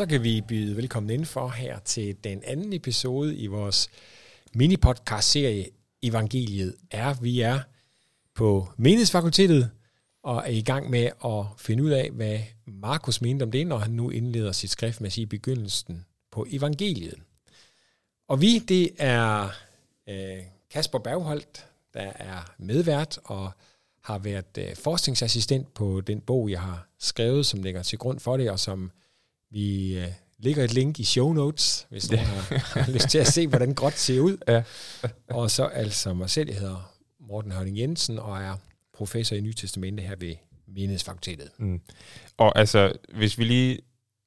så kan vi byde velkommen indenfor her til den anden episode i vores mini-podcast-serie Evangeliet er. Vi er på menighedsfakultetet og er i gang med at finde ud af, hvad Markus mente om det, når han nu indleder sit skrift med at sige begyndelsen på evangeliet. Og vi, det er øh, Kasper Bergholdt, der er medvært og har været øh, forskningsassistent på den bog, jeg har skrevet, som ligger til grund for det, og som vi øh, lægger et link i show notes, hvis nogen har, lyst til at se, hvordan gråt ser ud. Ja. og så altså mig selv, jeg hedder Morten Hørning Jensen, og er professor i Nytestamentet her ved Menighedsfakultetet. Mm. Og altså, hvis vi lige,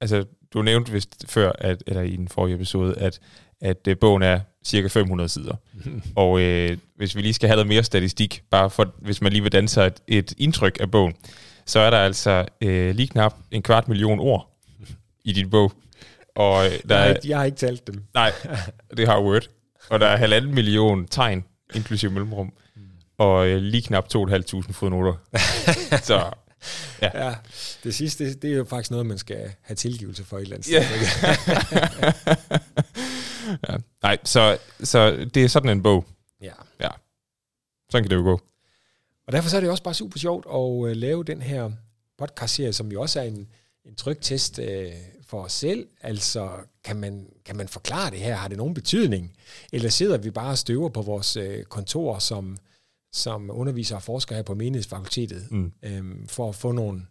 altså du nævnte vist før, at, eller i den forrige episode, at, at uh, bogen er cirka 500 sider. Mm. Og øh, hvis vi lige skal have noget mere statistik, bare for, hvis man lige vil danne sig et, et indtryk af bogen, så er der altså øh, lige knap en kvart million ord i din bog. Og øh, der jeg, har ikke, jeg har ikke talt dem. Nej, det har Word. Og der er halvanden million tegn, inklusive mellemrum. Mm. Og øh, lige knap 2.500 fodnoter. så Ja. ja. Det sidste, det, det er jo faktisk noget, man skal have tilgivelse for et eller andet sted. ja. Nej, så, så det er sådan en bog. Ja. Ja. Sådan kan det jo gå. Og derfor så er det også bare super sjovt at uh, lave den her podcast-serie, som jo også er en, en tryktest uh, for os selv. Altså, kan man, kan man forklare det her? Har det nogen betydning? Eller sidder vi bare og støver på vores uh, kontor som som underviser og forsker her på menighedsfakultetet, mm. øhm, for at få nogle,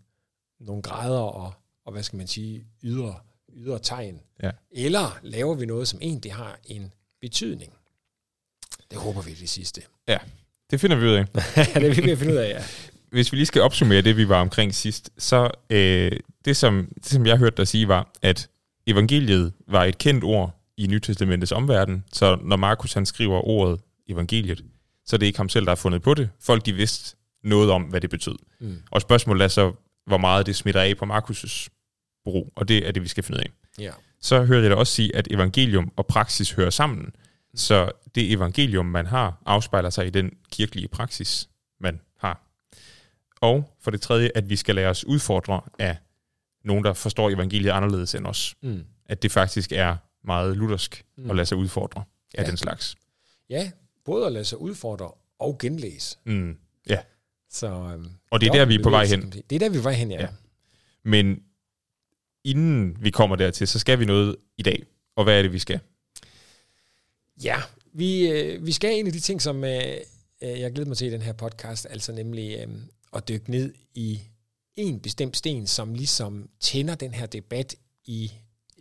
nogle grader og, og, hvad skal man sige, ydre, ydre tegn. Ja. Eller laver vi noget, som egentlig har en betydning? Det håber vi det sidste. Ja, det finder vi ud af. det vil vi finde ud af, ja. Hvis vi lige skal opsummere det, vi var omkring sidst, så øh, det, som, det, som jeg hørte dig sige, var, at evangeliet var et kendt ord i Nytestamentets omverden, så når Markus han skriver ordet evangeliet, så det er ikke ham selv, der har fundet på det. Folk de vidste noget om, hvad det betød. Mm. Og spørgsmålet er så, hvor meget det smitter af på Markus' brug, og det er det, vi skal finde ud af. Ja. Så hører jeg da også sige, at evangelium og praksis hører sammen. Mm. Så det evangelium, man har, afspejler sig i den kirkelige praksis, man. Og for det tredje, at vi skal lade os udfordre af nogen, der forstår evangeliet anderledes end os. Mm. At det faktisk er meget luthersk mm. at lade sig udfordre af ja. den slags. Ja, både at lade sig udfordre og genlæse. Mm. Ja. Så, øhm, og det er der, vi er på vej hen. Det er der, vi er på vej hen, ja. ja. Men inden vi kommer dertil, så skal vi noget i dag. Og hvad er det, vi skal? Ja, vi, øh, vi skal en af de ting, som øh, øh, jeg glæder mig til i den her podcast, altså nemlig øh, at dykke ned i en bestemt sten, som ligesom tænder den her debat i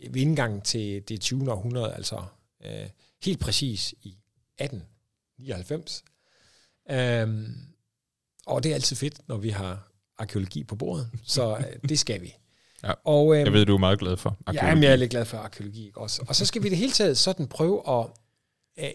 ved indgangen til det 20. århundrede, altså øh, helt præcis i 18 99. Øhm, og det er altid fedt, når vi har arkeologi på bordet, så øh, det skal vi. Ja, og, øhm, jeg ved, du er meget glad for arkeologi. Ja, jeg er lidt glad for arkeologi også. Og så skal vi det hele taget sådan prøve at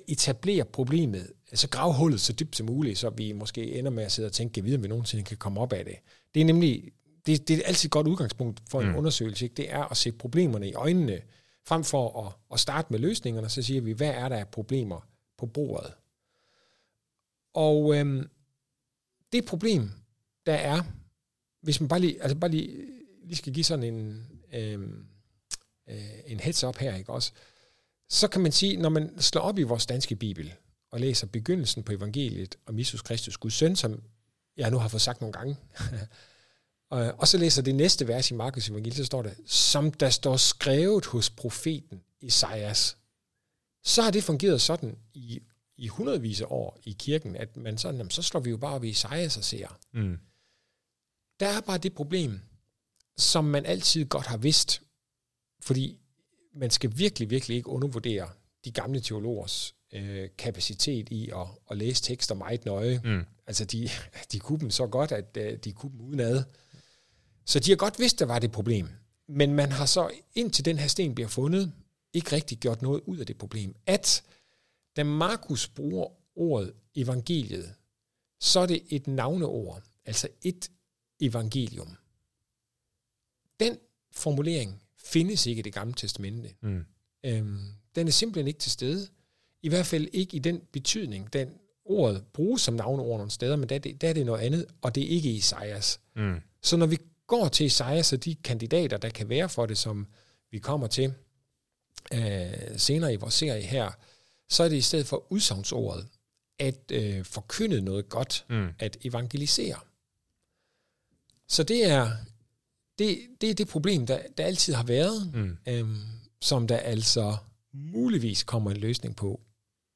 etablere problemet, altså grave hullet så dybt som muligt, så vi måske ender med at sidde og tænke, videre, om vi nogensinde kan komme op af det. Det er nemlig, det, det er altid et godt udgangspunkt for en mm. undersøgelse, ikke? det er at se problemerne i øjnene, frem for at, at starte med løsningerne, så siger vi, hvad er der af problemer på bordet? Og øhm, det problem, der er, hvis man bare lige, altså bare lige, lige skal give sådan en, øhm, øh, en heads up her, ikke også, så kan man sige, når man slår op i vores danske bibel, og læser begyndelsen på evangeliet om Jesus Kristus, Guds søn, som jeg nu har fået sagt nogle gange, og så læser det næste vers i Markus evangeliet, så står det, som der står skrevet hos profeten Isaias. Så har det fungeret sådan i i hundredvis af år i kirken, at man sådan, jamen, så slår vi jo bare i Isaias og ser. Mm. Der er bare det problem, som man altid godt har vidst, fordi man skal virkelig, virkelig ikke undervurdere de gamle teologers øh, kapacitet i at, at læse tekster meget nøje. Mm. Altså, de, de kunne dem så godt, at øh, de kunne dem udenad. Så de har godt vidst, der var det problem. Men man har så, indtil den her sten bliver fundet, ikke rigtig gjort noget ud af det problem. At da Markus bruger ordet evangeliet, så er det et navneord, altså et evangelium. Den formulering findes ikke i det gamle testamente. Mm. Øhm, den er simpelthen ikke til stede. I hvert fald ikke i den betydning. Den ordet bruges som navneord nogle steder, men der, der er det noget andet, og det er ikke Isaias. Mm. Så når vi går til Isaias og de kandidater, der kan være for det, som vi kommer til øh, senere i vores serie her, så er det i stedet for udsagnsordet, at øh, forkynde noget godt, Mm. at evangelisere. Så det er det, det, er det problem, der, der altid har været, Mm. øhm, som der altså muligvis kommer en løsning på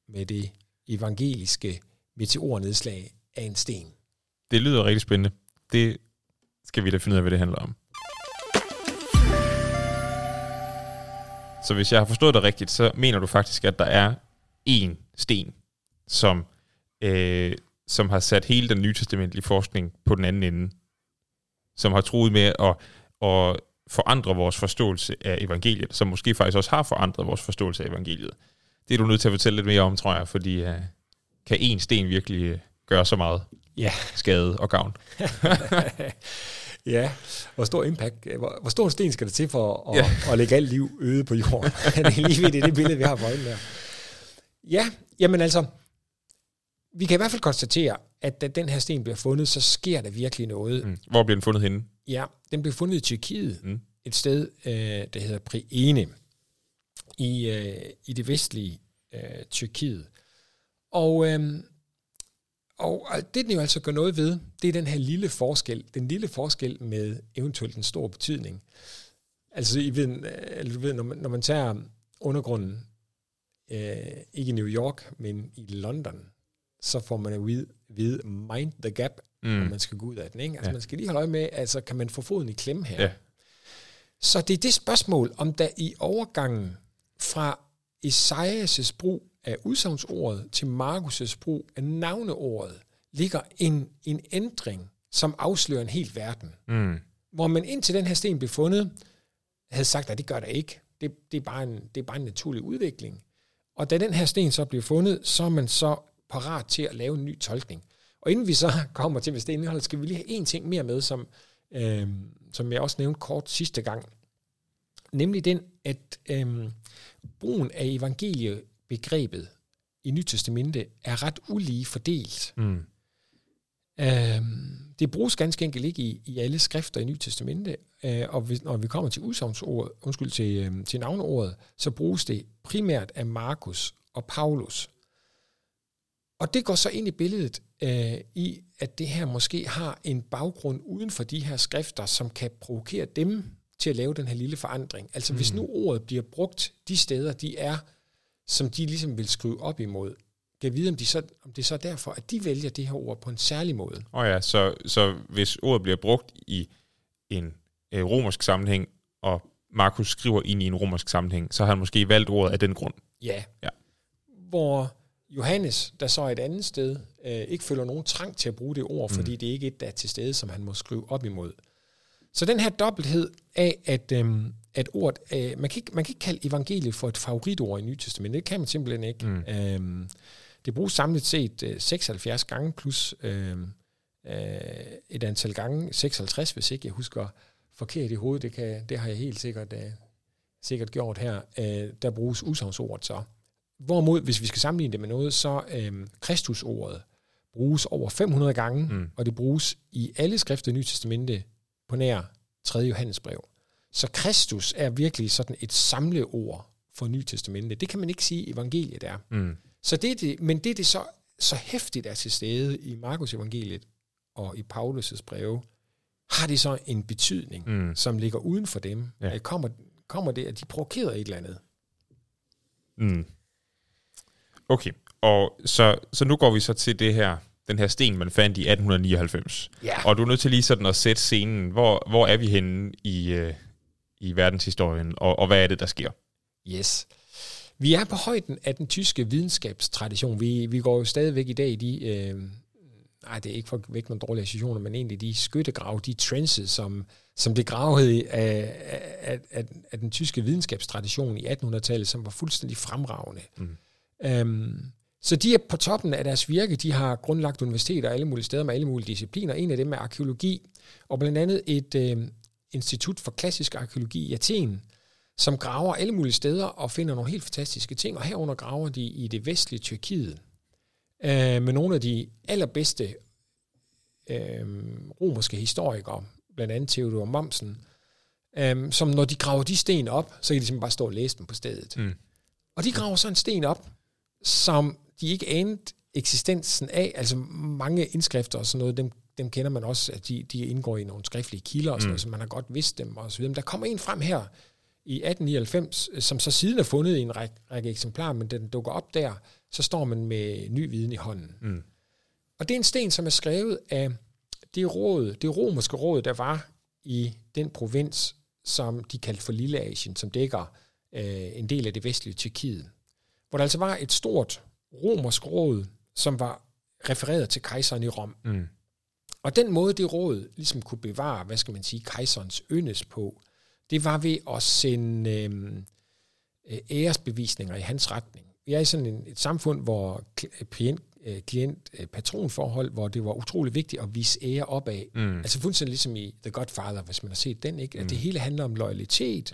med det evangeliske meteornedslag af en sten. Det lyder rigtig spændende. Det skal vi da finde ud af, hvad det handler om. Så hvis jeg har forstået det rigtigt, så mener du faktisk, at der er én sten, som, øh, som har sat hele den nytestamentlige forskning på den anden ende, som har troet med at, at forandre vores forståelse af evangeliet, som måske faktisk også har forandret vores forståelse af evangeliet. Det er du nødt til at fortælle lidt mere om, tror jeg, fordi uh, kan én sten virkelig øh, gøre så meget Ja. skade og gavn? ja, hvor stor impact, hvor, hvor stor en sten skal det til for at, Ja. ja. at lægge alt liv øde på jorden? det er lige ved det, det billede, vi har for øjnene der. Ja, jamen altså, vi kan i hvert fald konstatere, at da den her sten bliver fundet, så sker der virkelig noget. Mm. Hvor bliver den fundet henne? Ja, den blev fundet i Tyrkiet, Mm. et sted, øh, der hedder Priene, i, øh, i det vestlige øh, Tyrkiet. Og, øh, og det, den jo altså gør noget ved, det er den her lille forskel, den lille forskel med eventuelt en stor betydning. Altså, I ved, øh, eller du ved når, man, når man tager undergrunden, øh, ikke i New York, men i London, så får man at vide, vide mind the gap, mm. Og man skal gå ud af den. Ikke? Altså, Ja. ja. man skal lige holde øje med, altså, kan man få foden i klemme her? Ja. Så det er det spørgsmål, om der i overgangen fra Esajas' brug af udsagnsordet til Markus' brug af navneordet, ligger en, en ændring, som afslører en hel verden. Mm. Hvor man indtil den her sten blev fundet, havde sagt, at det gør der ikke. Det, det, er bare en, det er bare en naturlig udvikling. Og da den her sten så bliver fundet, så er man så parat til at lave en ny tolkning. Og inden vi så kommer til, hvad sten indeholder, skal vi lige have en ting mere med, som, øh, som jeg også nævnte kort sidste gang. Nemlig den, at øh, brugen af evangeliebegrebet i Nytestamentet er ret ulige fordelt. Mm. Øhm, det bruges ganske enkelt ikke i, i alle skrifter i Nye Testamente, øh, og hvis, når vi kommer til udsagnsordet, undskyld, til, øh, til navneordet, så bruges det primært af Markus og Paulus. Og det går så ind i billedet øh, i, at det her måske har en baggrund uden for de her skrifter, som kan provokere dem til at lave den her lille forandring. Altså mm. hvis nu ordet bliver brugt de steder, de er, som de ligesom vil skrive op imod, kan vide, om, de så, om det så er derfor, at de vælger det her ord på en særlig måde. Og ja, så, så hvis ordet bliver brugt i en øh, romersk sammenhæng, og Markus skriver ind i en romersk sammenhæng, så har han måske valgt ordet af den grund. Ja. Ja. Hvor Johannes, der så et andet sted, øh, ikke føler nogen trang til at bruge det ord, Mm. fordi det er ikke et, der er til stede, som han må skrive op imod. Så den her dobbelthed af, at, øhm, at ordet, øh, man, kan ikke, man kan ikke kalde evangeliet for et favoritord i Nye Testament. Det kan man simpelthen ikke. Mm. Øhm, det bruges samlet set øh, 76 gange, plus øh, øh, et antal gange, 56, hvis ikke jeg husker forkert i hovedet. Det, kan, det har jeg helt sikkert, øh, sikkert gjort her. Øh, der bruges udsagnsordet så. Hvorimod, hvis vi skal sammenligne det med noget, så øh, Kristusordet bruges over 500 gange, Mm. og det bruges i alle skrifter i Nye Testamente på nær 3. Johannes brev. Så Kristus er virkelig sådan et samleord for Nye Testamente. Det kan man ikke sige, evangeliet er. Mm. Så det er det, men det er det så, så hæftigt er til stede i Markus evangeliet og i Paulus' breve, har det så en betydning, Mm. som ligger uden for dem. Ja. Ja. Kommer, kommer det, at de provokerer et eller andet? Mm. Okay, og så, så nu går vi så til det her, den her sten, man fandt i 1899. Ja. Og du er nødt til lige sådan at sætte scenen. Hvor, hvor er vi henne i, øh, i verdenshistorien, og, og hvad er det, der sker? Yes. Vi er på højden af den tyske videnskabstradition. Vi, vi går jo stadigvæk i dag i de, øh, nej, det er ikke for væk nogle dårlige associationer, men egentlig de skyttegrave, de trenches, som, som blev gravet af, af, af, af den tyske videnskabstradition i 1800-tallet, som var fuldstændig fremragende. Mm. Øhm, så de er på toppen af deres virke. De har grundlagt universiteter alle mulige steder med alle mulige discipliner. En af dem er arkeologi, og blandt andet et øh, institut for klassisk arkeologi i Athen, som graver alle mulige steder og finder nogle helt fantastiske ting, og herunder graver de i det vestlige Tyrkiet øh, med nogle af de allerbedste øh, romerske historikere, blandt andet Theodor Mommsen, øhm, som når de graver de sten op, så kan de simpelthen bare stå og læse dem på stedet. Mm. Og de graver så en sten op, som de ikke anede eksistensen af. Altså mange indskrifter og sådan noget, dem, dem kender man også, at de, de indgår i nogle skriftlige kilder og sådan mm. noget, så man har godt vidst dem og så videre. Men der kommer en frem her i 1899, som så siden er fundet i en række, række eksemplarer, men den dukker op der, så står man med ny viden i hånden. Mm. Og det er en sten, som er skrevet af det råd, det romerske råd, der var i den provins, som de kaldte for Lille Asien, som dækker øh, en del af det vestlige Tyrkiet. Hvor der altså var et stort romersk råd, som var refereret til kejseren i Rom. Mm. Og den måde, det råd ligesom kunne bevare, hvad skal man sige, kejserens yndes på, det var ved at sende øh, æresbevisninger i hans retning. Vi er i sådan en, et samfund, hvor klient, klient-patronforhold, hvor det var utrolig vigtigt at vise ære opad. Mm. Altså fuldstændig ligesom i The Godfather, hvis man har set den, ikke? at det hele handler om loyalitet.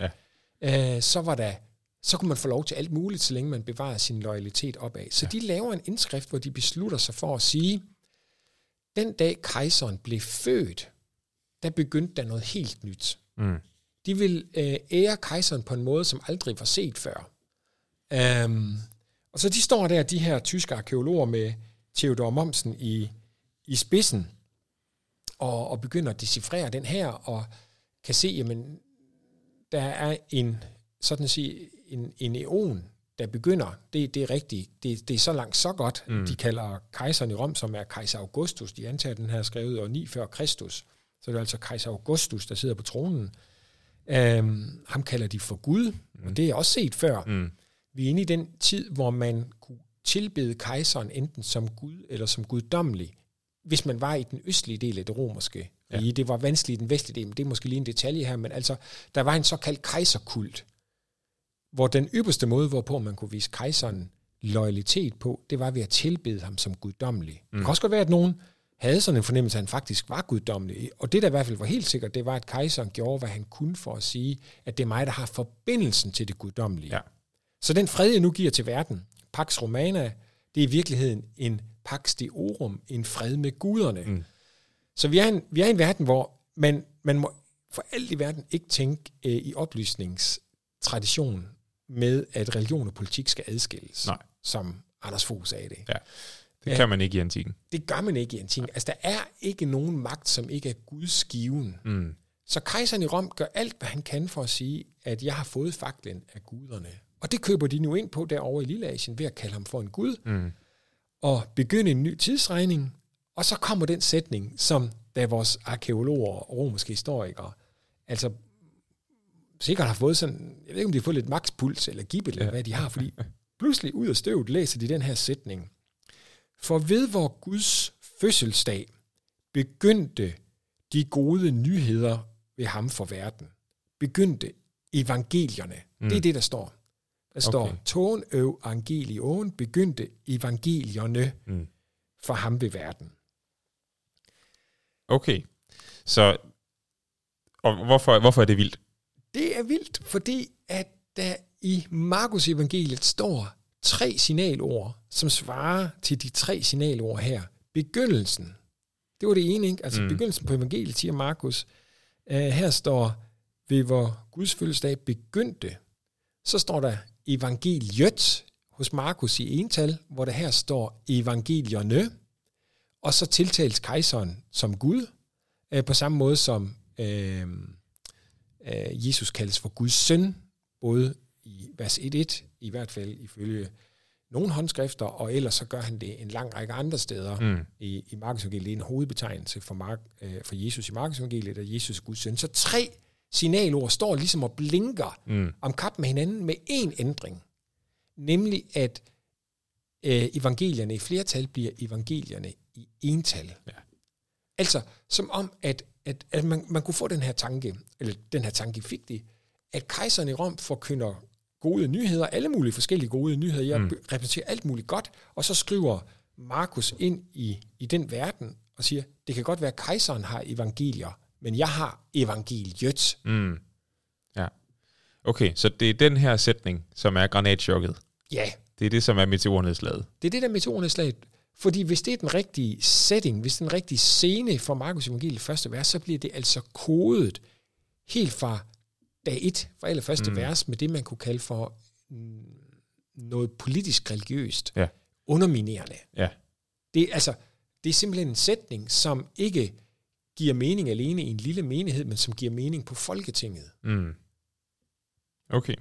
Ja. Øh, så var der så kunne man få lov til alt muligt, så længe man bevarer sin loyalitet opad. Så ja. de laver en indskrift, hvor de beslutter sig for at sige, den dag kejseren blev født, der begyndte der noget helt nyt. Mm. De vil øh, ære kejseren på en måde, som aldrig var set før. Um, og så de står der, de her tyske arkeologer med Theodor Momsen i, i spidsen, og, og begynder at decifrere den her, og kan se, jamen, der er en, sådan at sige, en, en eon, der begynder, det, det er rigtigt, det, det er så langt så godt, mm. de kalder kejseren i Rom, som er kejser Augustus, de antager den her skrevet år 9 før Kristus, så det er altså kejser Augustus, der sidder på tronen. Um, ham kalder de for Gud, mm. og det er også set før. Mm. Vi er inde i den tid, hvor man kunne tilbede kejseren enten som Gud eller som guddommelig, hvis man var i den østlige del af det romerske rige. Ja. Det var vanskeligt i den vestlige del, men det er måske lige en detalje her, men altså, der var en såkaldt kejserkult, hvor den ypperste måde, hvorpå man kunne vise kejseren loyalitet på, det var ved at tilbede ham som guddommelig. Mm. Det kan også godt være, at nogen havde sådan en fornemmelse, at han faktisk var guddommelig. Og det, der i hvert fald var helt sikkert, det var, at kejseren gjorde, hvad han kunne for at sige, at det er mig, der har forbindelsen til det guddommelige. Ja. Så den fred, jeg nu giver til verden, Pax Romana, det er i virkeligheden en Pax Deorum, en fred med guderne. Mm. Så vi er, en, vi er i en verden, hvor man, man må for alt i verden ikke tænke øh, i oplysningstradition med, at religion og politik skal adskilles, Nej. som Anders Fogh sagde det. Ja. Det kan man ikke i antikken. Det gør man ikke i antikken. Altså, der er ikke nogen magt, som ikke er Guds given. Mm. Så kejseren i Rom gør alt, hvad han kan for at sige, at jeg har fået faklen af guderne. Og det køber de nu ind på derovre i Lilleasien ved at kalde ham for en gud, Mm. og begynde en ny tidsregning. Og så kommer den sætning, som da vores arkeologer og romerske historikere, altså sikkert har fået sådan, jeg ved ikke om de har fået lidt makspuls eller gibbet, eller Ja. hvad de har, fordi pludselig ud af støvet læser de den her sætning. For ved hvor Guds fødselsdag begyndte de gode nyheder ved ham for verden. Begyndte evangelierne. Mm. Det er det, der står. Der står, Okay. tågen øv angelioen begyndte evangelierne Mm. for ham ved verden. Okay. Så, og hvorfor, hvorfor er det vildt? Det er vildt, fordi at der i Markus evangeliet står tre signalord, som svarer til de tre signalord her. Begyndelsen. Det var det ene, ikke? Altså Mm. begyndelsen på evangeliet, siger Markus. Uh, her står, ved hvor Guds fødselsdag begyndte. Så står der evangeliet hos Markus i ental, hvor der her står evangelierne. Og så tiltales kejseren som Gud, uh, på samme måde som uh, uh, Jesus kaldes for Guds søn, både i vers 1.1, i hvert fald ifølge nogle håndskrifter, og ellers så gør han det en lang række andre steder Mm. i, i Markus evangeliet. Det er en hovedbetegnelse for, Mark, øh, for Jesus i Markus evangeliet, at Jesus Guds søn. Så tre signalord står ligesom og blinker Mm. om kap med hinanden med én ændring. Nemlig at øh, evangelierne i flertal bliver evangelierne i ental. Ja. Altså, som om, at, at, at man, man kunne få den her tanke, eller den her tanke fik de, at kejseren i Rom forkynder gode nyheder, alle mulige forskellige gode nyheder. Jeg Mm. repræsenterer alt muligt godt, og så skriver Markus ind i, i den verden og siger, det kan godt være, at kejseren har evangelier, men jeg har evangeliet. Mm. Ja. Okay, så det er den her sætning, som er granatchokket. Ja, Det er det, som er meteornedslaget. det er det der meteornedslag. Fordi hvis det er den rigtige setting, hvis det er den rigtige scene for Markus evangeliet første vers, så bliver det altså kodet helt fra dag et, fra allerførste Mm. vers, med det, man kunne kalde for noget politisk religiøst, Ja. underminerende. Ja. Det, altså, det er simpelthen en sætning, som ikke giver mening alene i en lille menighed, men som giver mening på Folketinget. Mm. Okay.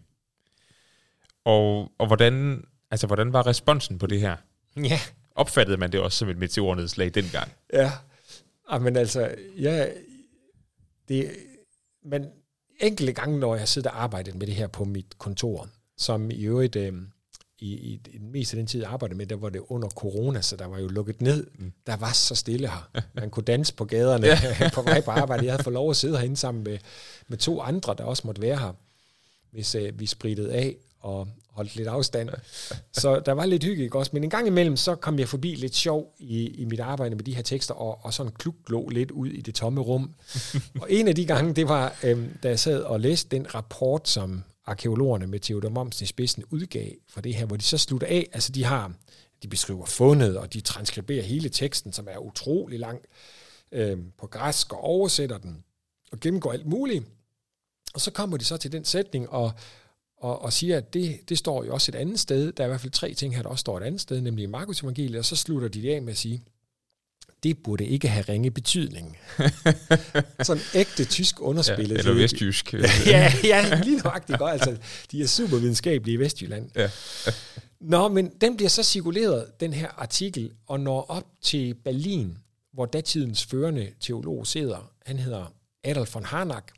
Og, og hvordan, altså, hvordan var responsen på det her? Ja, Opfattede man det også som et meteornedslag dengang? ja. Ah, men altså, ja, det, men enkelte gange, når jeg sidder og arbejder med det her på mit kontor, som i øvrigt øh, i, i, i den meste af den tid, jeg arbejdede med, der var det under corona, så der var jo lukket ned. Mm. Mm. Der var så stille her. Man kunne danse på gaderne ja. på vej på arbejde. Jeg havde fået lov at sidde herinde sammen med, med to andre, der også måtte være her, hvis øh, vi sprittede af og holdt lidt afstand. Så der var lidt hygge, ikke også? Men en gang imellem, så kom jeg forbi lidt sjov i, i mit arbejde med de her tekster, og, og sådan kluk lå lidt ud i det tomme rum. og en af de gange, det var, øhm, da jeg sad og læste den rapport, som arkeologerne med Theodor Momsen i spidsen udgav for det her, hvor de så slutter af, altså de har, de beskriver fundet, og de transkriberer hele teksten, som er utrolig lang, øhm, på græsk, og oversætter den, og gennemgår alt muligt. Og så kommer de så til den sætning, og, og, og siger, at det, det står jo også et andet sted. Der er i hvert fald tre ting her, der også står et andet sted, nemlig i Markus evangeliet, og så slutter de det af med at sige, det burde ikke have ringe betydning. Sådan ægte tysk underspillet. Ja, eller vestjysk. ja, ja, lige nøjagtigt godt. Altså, de er super videnskabelige i Vestjylland. Ja. Nå, men den bliver så cirkuleret, den her artikel, og når op til Berlin, hvor datidens førende teolog sidder. Han hedder Adolf von Harnack.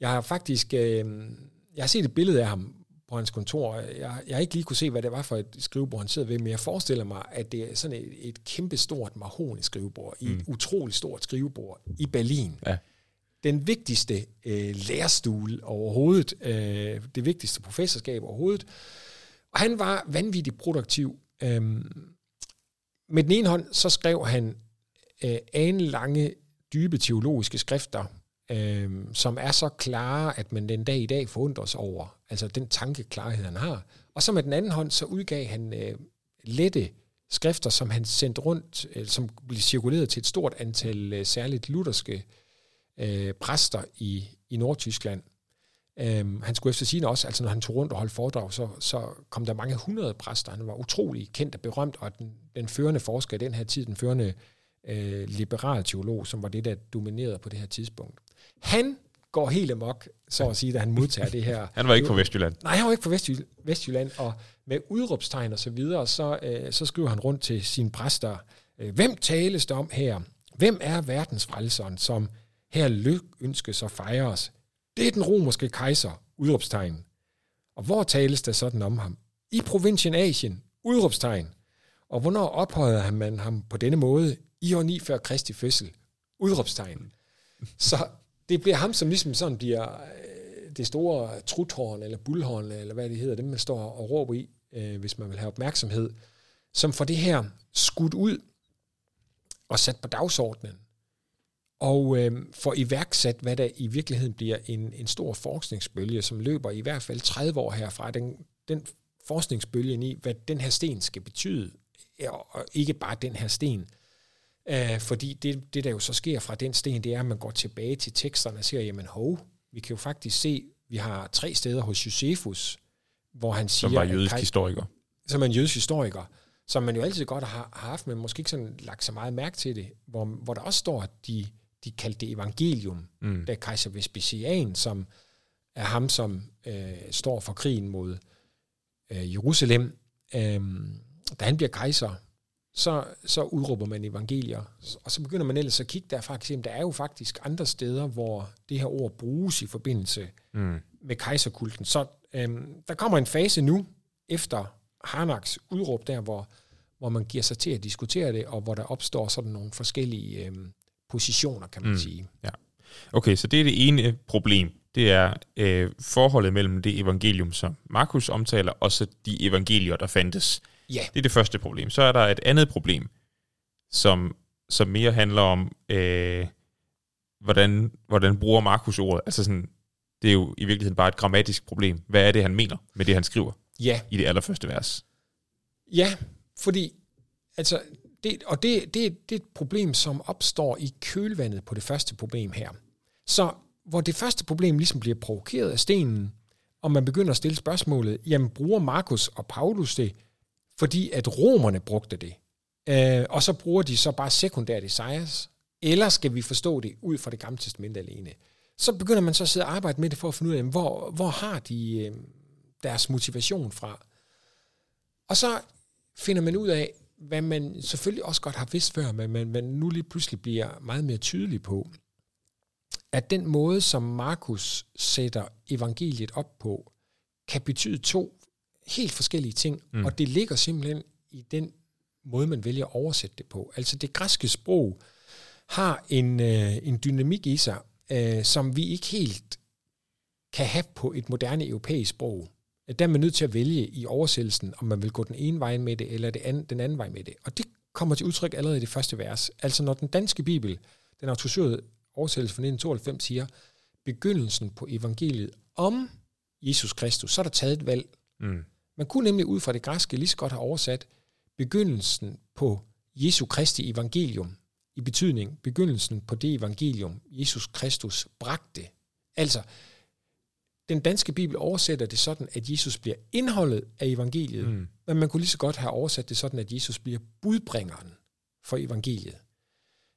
Jeg har faktisk øh, jeg har set et billede af ham på hans kontor. Jeg, jeg har ikke lige kunne se, hvad det var for et skrivebord, han sidder ved, men jeg forestiller mig, at det er sådan et, et kæmpe stort mahoni skrivebord, i et Mm. utroligt stort skrivebord i Berlin. Ja. Den vigtigste øh, lærestue overhovedet, øh, det vigtigste professorskab overhovedet. Og han var vanvittigt produktiv. Øhm, med den ene hånd, så skrev han øh, anelange, dybe teologiske skrifter, øh, som er så klare, at man den dag i dag forundres over, altså den tankeklarhed, han har. Og så med den anden hånd, så udgav han øh, lette skrifter, som han sendte rundt, øh, som blev cirkuleret til et stort antal øh, særligt lutherske øh, præster i, i Nordtyskland. Øhm, han skulle efter sigende også, altså når han tog rundt og holdt foredrag, så, så kom der mange hundrede præster. Han var utrolig kendt og berømt, og den, den førende forsker i den her tid, den førende øh, liberal teolog, som var det, der dominerede på det her tidspunkt. Han går helt amok, så at sige, da han modtager det her. Han var ikke på Vestjylland. Nej, han var ikke på Vestjy- Vestjylland, og med udråbstegn og så videre, så, øh, så skriver han rundt til sine præster, øh, hvem tales der om her? Hvem er verdens frelseren, som her lyk ønskes og fejres? Det er den romerske kejser, udråbstegn. Og hvor tales der sådan om ham? I provincien Asien, udråbstegn. Og hvornår ophøjede han man ham på denne måde? I år 9 før Kristi fødsel, udråbstegn. Så det bliver ham, som ligesom sådan bliver øh, det store truthorn, eller bullhorn, eller hvad det hedder, dem man står og råber i, øh, hvis man vil have opmærksomhed, som får det her skudt ud og sat på dagsordenen, og øh, får iværksat, hvad der i virkeligheden bliver en, en stor forskningsbølge, som løber i hvert fald 30 år herfra. Den, den forskningsbølgen i, hvad den her sten skal betyde, og ikke bare den her sten. Øh, fordi det, det, der jo så sker fra den sten, det er, at man går tilbage til teksterne og siger, jamen hov, vi kan jo faktisk se, vi har tre steder hos Josephus, hvor han siger... Som var at jødisk historiker. som er en jødisk historiker, som man jo altid godt har, har haft, men måske ikke sådan lagt så meget mærke til det, hvor, hvor der også står, at de, de kaldte det evangelium, Mm. da kejser Vespasian, som er ham, som øh, står for krigen mod øh, Jerusalem, øh, da han bliver kejser, så, så udråber man evangelier, og så begynder man ellers at kigge derfra, og se, der er jo faktisk andre steder, hvor det her ord bruges i forbindelse Mm. med kejserkulten. Så øhm, der kommer en fase nu, efter Harnaks udråb der, hvor, hvor man giver sig til at diskutere det, og hvor der opstår sådan nogle forskellige øhm, positioner, kan man Mm. sige. Okay, så det er det ene problem. Det er øh, forholdet mellem det evangelium, som Markus omtaler, og så de evangelier, der fandtes. Ja, Det er det første problem. Så er der et andet problem, som, som mere handler om, øh, hvordan, hvordan bruger Markus ordet. Altså sådan, det er jo i virkeligheden bare et grammatisk problem. Hvad er det, han mener med det, han skriver ja, i det allerførste vers? ja, fordi, altså, det, og det, det, det er et problem, som opstår i kølvandet på det første problem her. Så hvor det første problem ligesom bliver provokeret af stenen, og man begynder at stille spørgsmålet, jamen bruger Markus og Paulus det, fordi at romerne brugte det, øh, og så bruger de så bare sekundært desires, eller skal vi forstå det ud fra det gamle testamente alene? Så begynder man så at sidde og arbejde med det for at finde ud af, hvor, hvor har de øh, deres motivation fra? Og så finder man ud af, hvad man selvfølgelig også godt har vidst før, men man, man nu lige pludselig bliver meget mere tydelig på, at den måde, som Markus sætter evangeliet op på, kan betyde to helt forskellige ting, mm. og det ligger simpelthen i den måde, man vælger at oversætte det på. Altså det græske sprog har en, øh, en dynamik i sig, øh, som vi ikke helt kan have på et moderne europæisk sprog. Der er man nødt til at vælge i oversættelsen, om man vil gå den ene vej med det, eller det anden, den anden vej med det. Og det kommer til udtryk allerede i det første vers. Altså når den danske bibel, den autoriserede oversættelse fra 1992 siger, begyndelsen på evangeliet om Jesus Kristus, så er der taget et valg. Mm. Man kunne nemlig ud fra det græske lige så godt have oversat begyndelsen på Jesu Kristi evangelium, i betydning begyndelsen på det evangelium, Jesus Kristus bragte. Altså, den danske bibel oversætter det sådan, at Jesus bliver indholdet af evangeliet, mm. men man kunne lige så godt have oversat det sådan, at Jesus bliver budbringeren for evangeliet.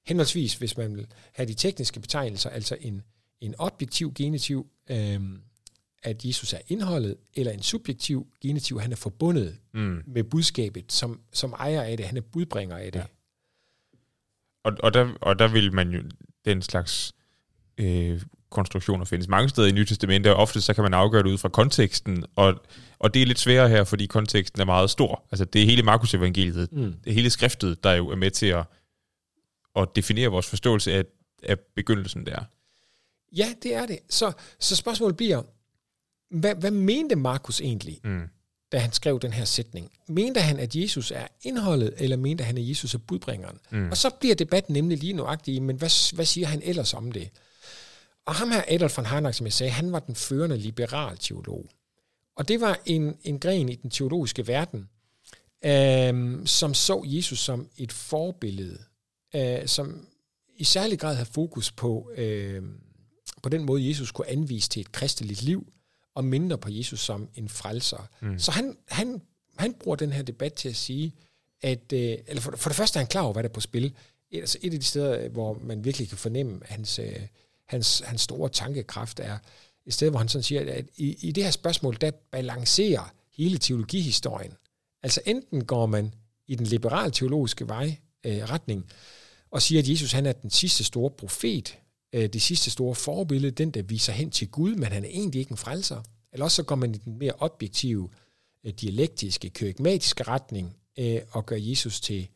Henholdsvis, hvis man vil have de tekniske betegnelser, altså en, en objektiv genitiv, øh, at Jesus er indholdet, eller en subjektiv genitiv, han er forbundet mm. med budskabet, som, som ejer af det, han er budbringer af det. Ja. Og, og, der, og der vil man jo den slags øh, konstruktioner findes mange steder i Nye Testamentet, og ofte så kan man afgøre det ud fra konteksten, og, og det er lidt sværere her, fordi konteksten er meget stor. Altså det er hele Markus evangeliet, mm. det er hele skriftet, der jo er med til at, at definere vores forståelse af, af begyndelsen der. Ja, det er det. Så, så spørgsmålet bliver, hvad, hvad mente Markus egentlig, mm. da han skrev den her sætning? Mente han, at Jesus er indholdet, eller mente han, at Jesus er budbringeren? Mm. Og så bliver debatten nemlig lige nuagtig, men hvad, hvad siger han ellers om det? Og ham her, Adolf von Harnack, som jeg sagde, han var den førende liberal teolog. Og det var en, en gren i den teologiske verden, øh, som så Jesus som et forbillede, øh, som i særlig grad havde fokus på, øh, på den måde, Jesus kunne anvise til et kristeligt liv, og mindre på Jesus som en frelser. Mm. Så han, han, han bruger den her debat til at sige, at øh, eller for, for det første er han klar over, hvad der er på spil. Et, altså et af de steder, hvor man virkelig kan fornemme hans, øh, hans, hans store tankekraft er et sted, hvor han sådan siger, at i, i det her spørgsmål, der balancerer hele teologihistorien. Altså enten går man i den liberale teologiske vej, øh, retning, og siger, at Jesus han er den sidste store profet, øh, det sidste store forbillede, den der viser hen til Gud, men han er egentlig ikke en frelser. Eller også så går man i den mere objektive, øh, dialektiske, kørigmatiske retning, øh, og gør Jesus til,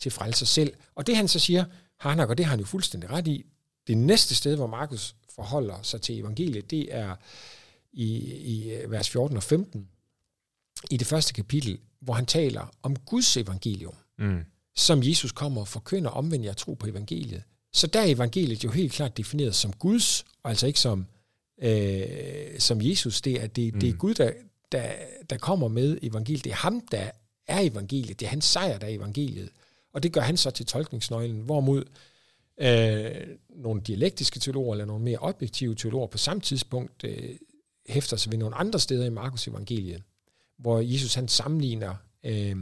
til frelser selv. Og det han så siger, Harnak, og det har han jo fuldstændig ret i, det næste sted, hvor Markus forholder sig til evangeliet, det er i, i øh, vers 14 og 15, i det første kapitel, hvor han taler om Guds evangelium, mm. som Jesus kommer og forkynder, omvendt jeg tro på evangeliet. Så der er evangeliet jo helt klart defineret som Guds, og altså ikke som, øh, som Jesus. Det er, det, mm. det er Gud, der, der, der kommer med evangeliet. Det er ham, der er evangeliet. Det er hans sejr, der er evangeliet. Og det gør han så til tolkningsnøglen. Hvorimod øh, nogle dialektiske teologer eller nogle mere objektive teologer på samme tidspunkt øh, hæfter sig ved nogle andre steder i Markus evangeliet, hvor Jesus han sammenligner øh,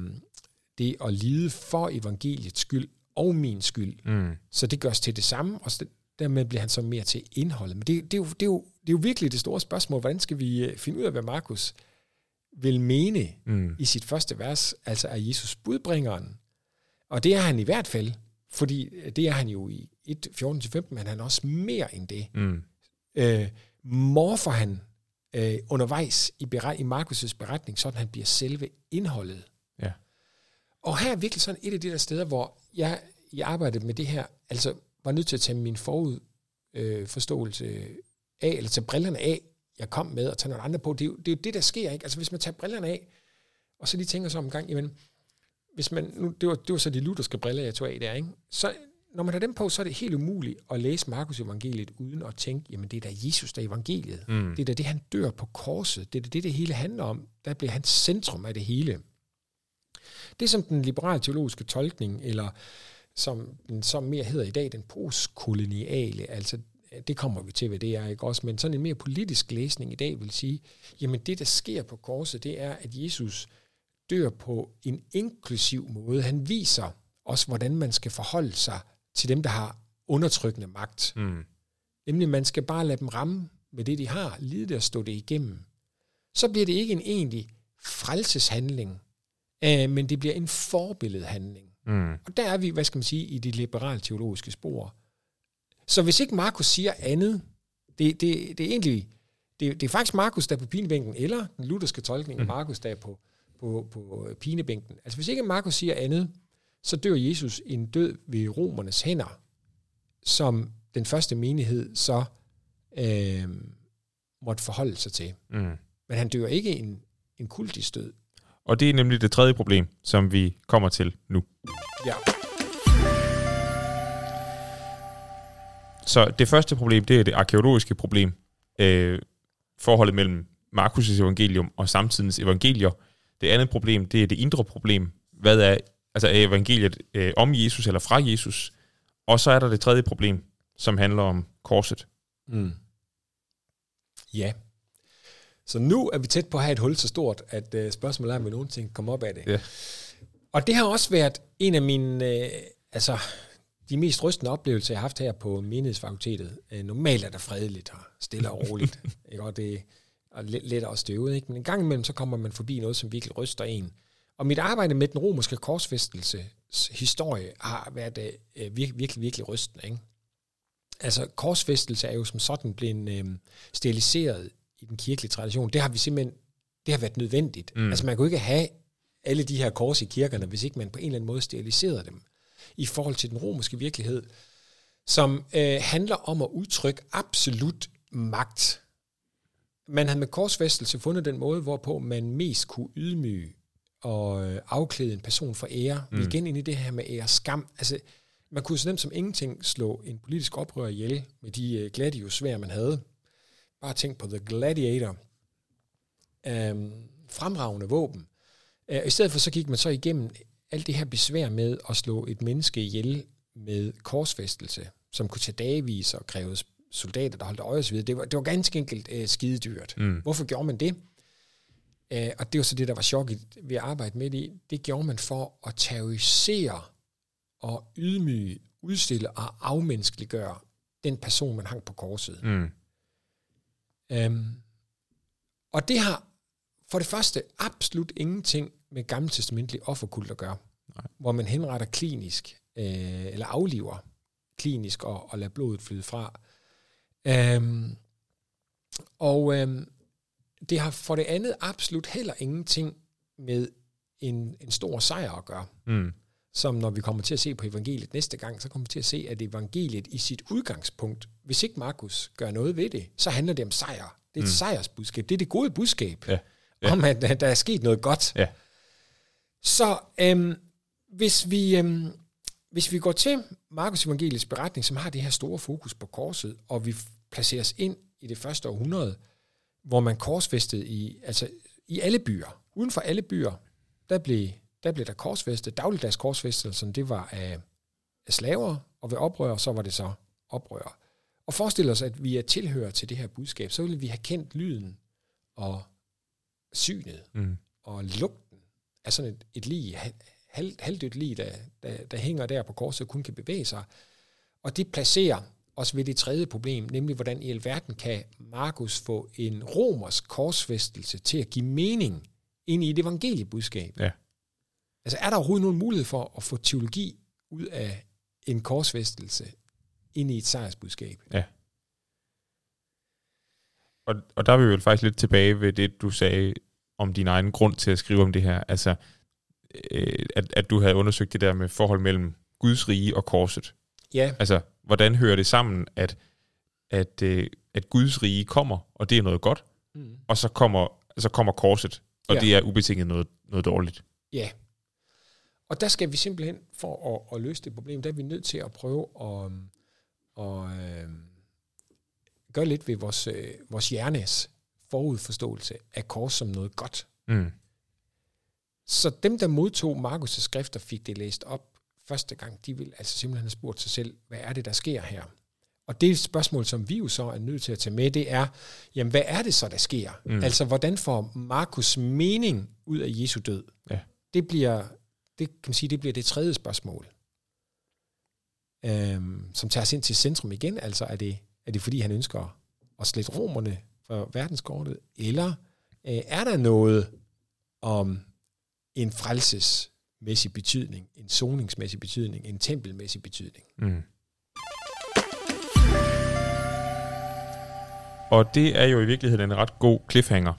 det at lide for evangeliets skyld og min skyld. Mm. Så det gørs til det samme, og dermed bliver han så mere til indholdet. Men det, det, er jo, det, er jo, det er jo virkelig det store spørgsmål, hvordan skal vi øh, finde ud af, hvad Markus vil mene mm. i sit første vers, altså er Jesus budbringeren. Og det er han i hvert fald, fordi det er han jo i 1, 14-15, men han er også mere end det. Mm. Øh, morfer han øh, undervejs i, beret, i Markus' beretning, sådan han bliver selve indholdet. Ja. Og her er virkelig sådan et af de der steder, hvor jeg i arbejdet med det her, altså var nødt til at tage min forud øh, af, eller tage brillerne af, jeg kom med, og tage nogle andre på. Det er, jo, det er jo det, der sker, ikke? Altså hvis man tager brillerne af, og så lige tænker sig om en gang, jamen, hvis man, nu, det, var, det var så de lutherske briller, jeg tog af der, ikke? Så når man har dem på, så er det helt umuligt at læse Markus evangeliet uden at tænke, jamen det er da Jesus, der er evangeliet. Mm. Det er da det, han dør på korset. Det er da det, det hele handler om. Der bliver hans centrum af det hele. Det som den liberale teologiske tolkning, eller som den som mere hedder i dag, den postkoloniale, altså det kommer vi til, hvad det er, ikke også? Men sådan en mere politisk læsning i dag vil sige, jamen det, der sker på korset, det er, at Jesus dør på en inklusiv måde. Han viser os, hvordan man skal forholde sig til dem, der har undertrykkende magt. Mm. Nemlig, man skal bare lade dem ramme med det, de har, lide det og stå det igennem. Så bliver det ikke en egentlig frelseshandling, øh, men det bliver en forbilledhandling. Mm. Og der er vi, hvad skal man sige, i de liberale teologiske spor. Så hvis ikke Markus siger andet, det, det, det er egentlig, det, det er faktisk Markus, der er på pinebænken, eller den lutherske tolkning af Mm. Markus, der er på, på, på pinebænken. Altså hvis ikke Markus siger andet, så dør Jesus en død ved romernes hænder, som den første menighed så øh, måtte forholde sig til. Mm. Men han dør ikke en, en kultisk død. Og det er nemlig det tredje problem, som vi kommer til nu. Ja. Så det første problem, det er det arkeologiske problem. Øh, forholdet mellem Markus' evangelium og samtidens evangelier. Det andet problem, det er det indre problem. Hvad er, altså er evangeliet øh, om Jesus eller fra Jesus? Og så er der det tredje problem, som handler om korset. Mm. Ja. Så nu er vi tæt på at have et hul så stort, at uh, spørgsmålet er, om vi nogensinde kan komme op af det. Ja. Og det har også været en af mine, uh, altså de mest rystende oplevelser, jeg har haft her på menighedsfakultetet. Uh, normalt er der fredeligt her, stille og roligt. ikke? Og det er lidt, lidt også støvet, ikke? men en gang imellem, så kommer man forbi noget, som virkelig ryster en. Og mit arbejde med den romerske korsfæstelse historie har været uh, virkelig, virkelig, virkelig rystende. Ikke? Altså, korsfæstelse er jo som sådan blevet øh, steriliseret i den kirkelige tradition. Det har vi simpelthen, det har været nødvendigt. Mm. Altså, man kunne ikke have alle de her kors i kirkerne, hvis ikke man på en eller anden måde steriliserede dem i forhold til den romerske virkelighed, som øh, handler om at udtrykke absolut magt. Man havde med korsfæstelse fundet den måde, hvorpå man mest kunne ydmyge og øh, afklæde en person for ære. Mm. Vi er igen ind i det her med ære skam. Altså, man kunne så nemt som ingenting slå en politisk oprør ihjel med de øh, gladiusvær, man havde. Bare tænk på The Gladiator. Øhm, fremragende våben. Øh, I stedet for så gik man så igennem alt det her besvær med at slå et menneske ihjel med korsfæstelse, som kunne tage dagevis og kræve soldater, der holdt øje osv. Det var, det var ganske enkelt øh, skidedyrt. Mm. Hvorfor gjorde man det? Øh, og det var så det, der var chokket ved at arbejde med det. Det gjorde man for at terrorisere og ydmyge, udstille og afmenneskeliggøre den person, man hang på korset. Mm. Øhm, og det har for det første absolut ingenting med gammeltestamentlig offerkult at gøre, Nej. hvor man henretter klinisk, øh, eller afliver klinisk og, og lader blodet flyde fra. Øhm, og øhm, det har for det andet absolut heller ingenting med en, en stor sejr at gøre Mm. Som når vi kommer til at se på evangeliet næste gang, så kommer vi til at se, at evangeliet i sit udgangspunkt, hvis ikke Markus gør noget ved det, så handler det om sejr. Det er et mm. sejrsbudskab. Det er det gode budskab. Ja. Ja. Om at, at der er sket noget godt. Ja. Så øhm, hvis, vi, øhm, hvis vi går til Markus evangeliets beretning, som har det her store fokus på korset, og vi placerer os ind i det første århundrede, hvor man korsfæstede i, altså i alle byer, uden for alle byer, der blev der blev der korsfæstet. Dagligdags korsfæstelsen, det var af, af slaver, og ved oprør, så var det så oprør. Og forestil os, at vi er tilhører til det her budskab, så ville vi have kendt lyden og synet Mm. og lugten af sådan et, et lig, halv, halvdødt lig, der, der, der hænger der på korset og kun kan bevæge sig. Og det placerer os ved det tredje problem, nemlig hvordan i alverden kan Markus få en romersk korsfæstelse til at give mening ind i et evangeliebudskab. Ja. Altså er der overhovedet nogen mulighed for at få teologi ud af en korsfæstelse ind i et sejrsbudskab? Og, og der er vi jo faktisk lidt tilbage ved det, du sagde om din egen grund til at skrive om det her. Altså, øh, at, at du havde undersøgt det der med forhold mellem Guds rige og korset. Ja, Altså, hvordan hører det sammen, at, at, øh, at Guds rige kommer, og det er noget godt, mm. og så kommer, så kommer korset, og Ja. det er ubetinget noget, noget dårligt. ja. Og der skal vi simpelthen, for at, at løse det problem, der er vi nødt til at prøve at, at øh, gøre lidt ved vores, øh, vores hjernes forudforståelse af kors som noget godt. Mm. Så dem, der modtog Markus' skrifter, fik det læst op første gang, de vil altså simpelthen have spurgt sig selv, hvad er det, der sker her? Og det spørgsmål, som vi jo så er nødt til at tage med, det er, jamen hvad er det så, der sker? Mm. Altså, hvordan får Markus mening ud af Jesu død? Ja. Det bliver, det kan man sige, det bliver det tredje spørgsmål, øhm, som tager os ind til centrum igen. Altså, er det, er det fordi, han ønsker at slette romerne for verdenskortet, eller øh, er der noget om en frelsesmæssig betydning, en soningsmæssig betydning, en tempelmæssig betydning? Mm. Og det er jo i virkeligheden en ret god cliffhanger.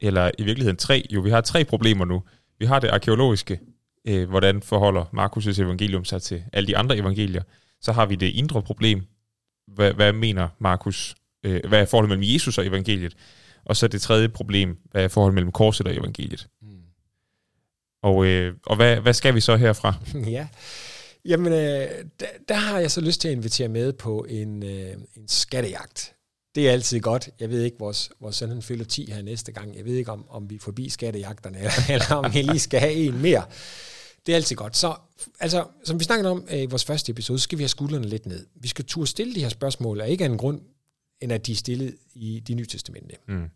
Eller i virkeligheden tre. Jo, vi har tre problemer nu. Vi har det arkeologiske. Øh, hvordan forholder Markus' evangelium sig til alle de andre evangelier? Så har vi det indre problem. Hvad, hvad mener Markus? Øh, hvad er forholdet mellem Jesus og evangeliet? Og så det tredje problem. Hvad er forholdet mellem korset og evangeliet? Mm. Og, øh, og hvad, hvad skal vi så herfra? ja, jamen øh, der, der har jeg så lyst til at invitere med på en, øh, en skattejagt det er altid godt. Jeg ved ikke, vores, vores søn han fylder 10 her næste gang. Jeg ved ikke, om, om vi er forbi skattejagterne, eller, eller om vi lige skal have en mere. Det er altid godt. Så, altså, som vi snakkede om øh, i vores første episode, så skal vi have skuldrene lidt ned. Vi skal turde stille de her spørgsmål, og ikke af en grund, end at de er stillet i de nye testamente. Mm.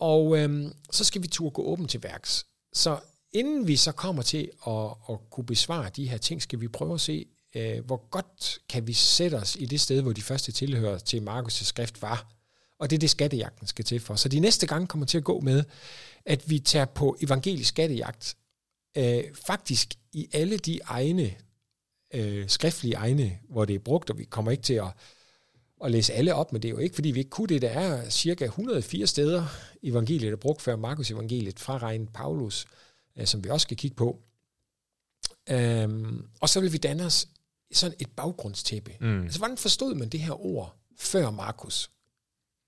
Og øhm, så skal vi turde gå åbent til værks. Så inden vi så kommer til at, at kunne besvare de her ting, skal vi prøve at se, øh, hvor godt kan vi sætte os i det sted, hvor de første tilhører til Markus' skrift var. Og det er det, skattejagten skal til for. Så de næste gange kommer til at gå med, at vi tager på evangelisk skattejagt, øh, faktisk i alle de egne, øh, skriftlige egne, hvor det er brugt, og vi kommer ikke til at, at læse alle op, men det er jo ikke, fordi vi ikke kunne det. Der er cirka 104 steder, evangeliet er brugt før Markus evangeliet, fra Regn Paulus, øh, som vi også skal kigge på. Øhm, og så vil vi danne os sådan et baggrundstæppe. Mm. Altså, hvordan forstod man det her ord før Markus?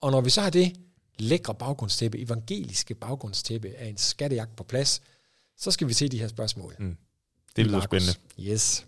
Og når vi så har det lækre baggrundstæppe, evangeliske baggrundstæppe af en skattejagt på plads, så skal vi se de her spørgsmål. Mm. Det lyder spændende. Yes.